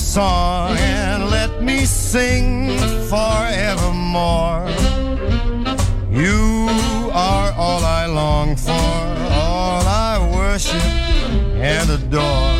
Song and let me sing forevermore. You are all I long for, all I worship and adore.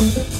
Masterclass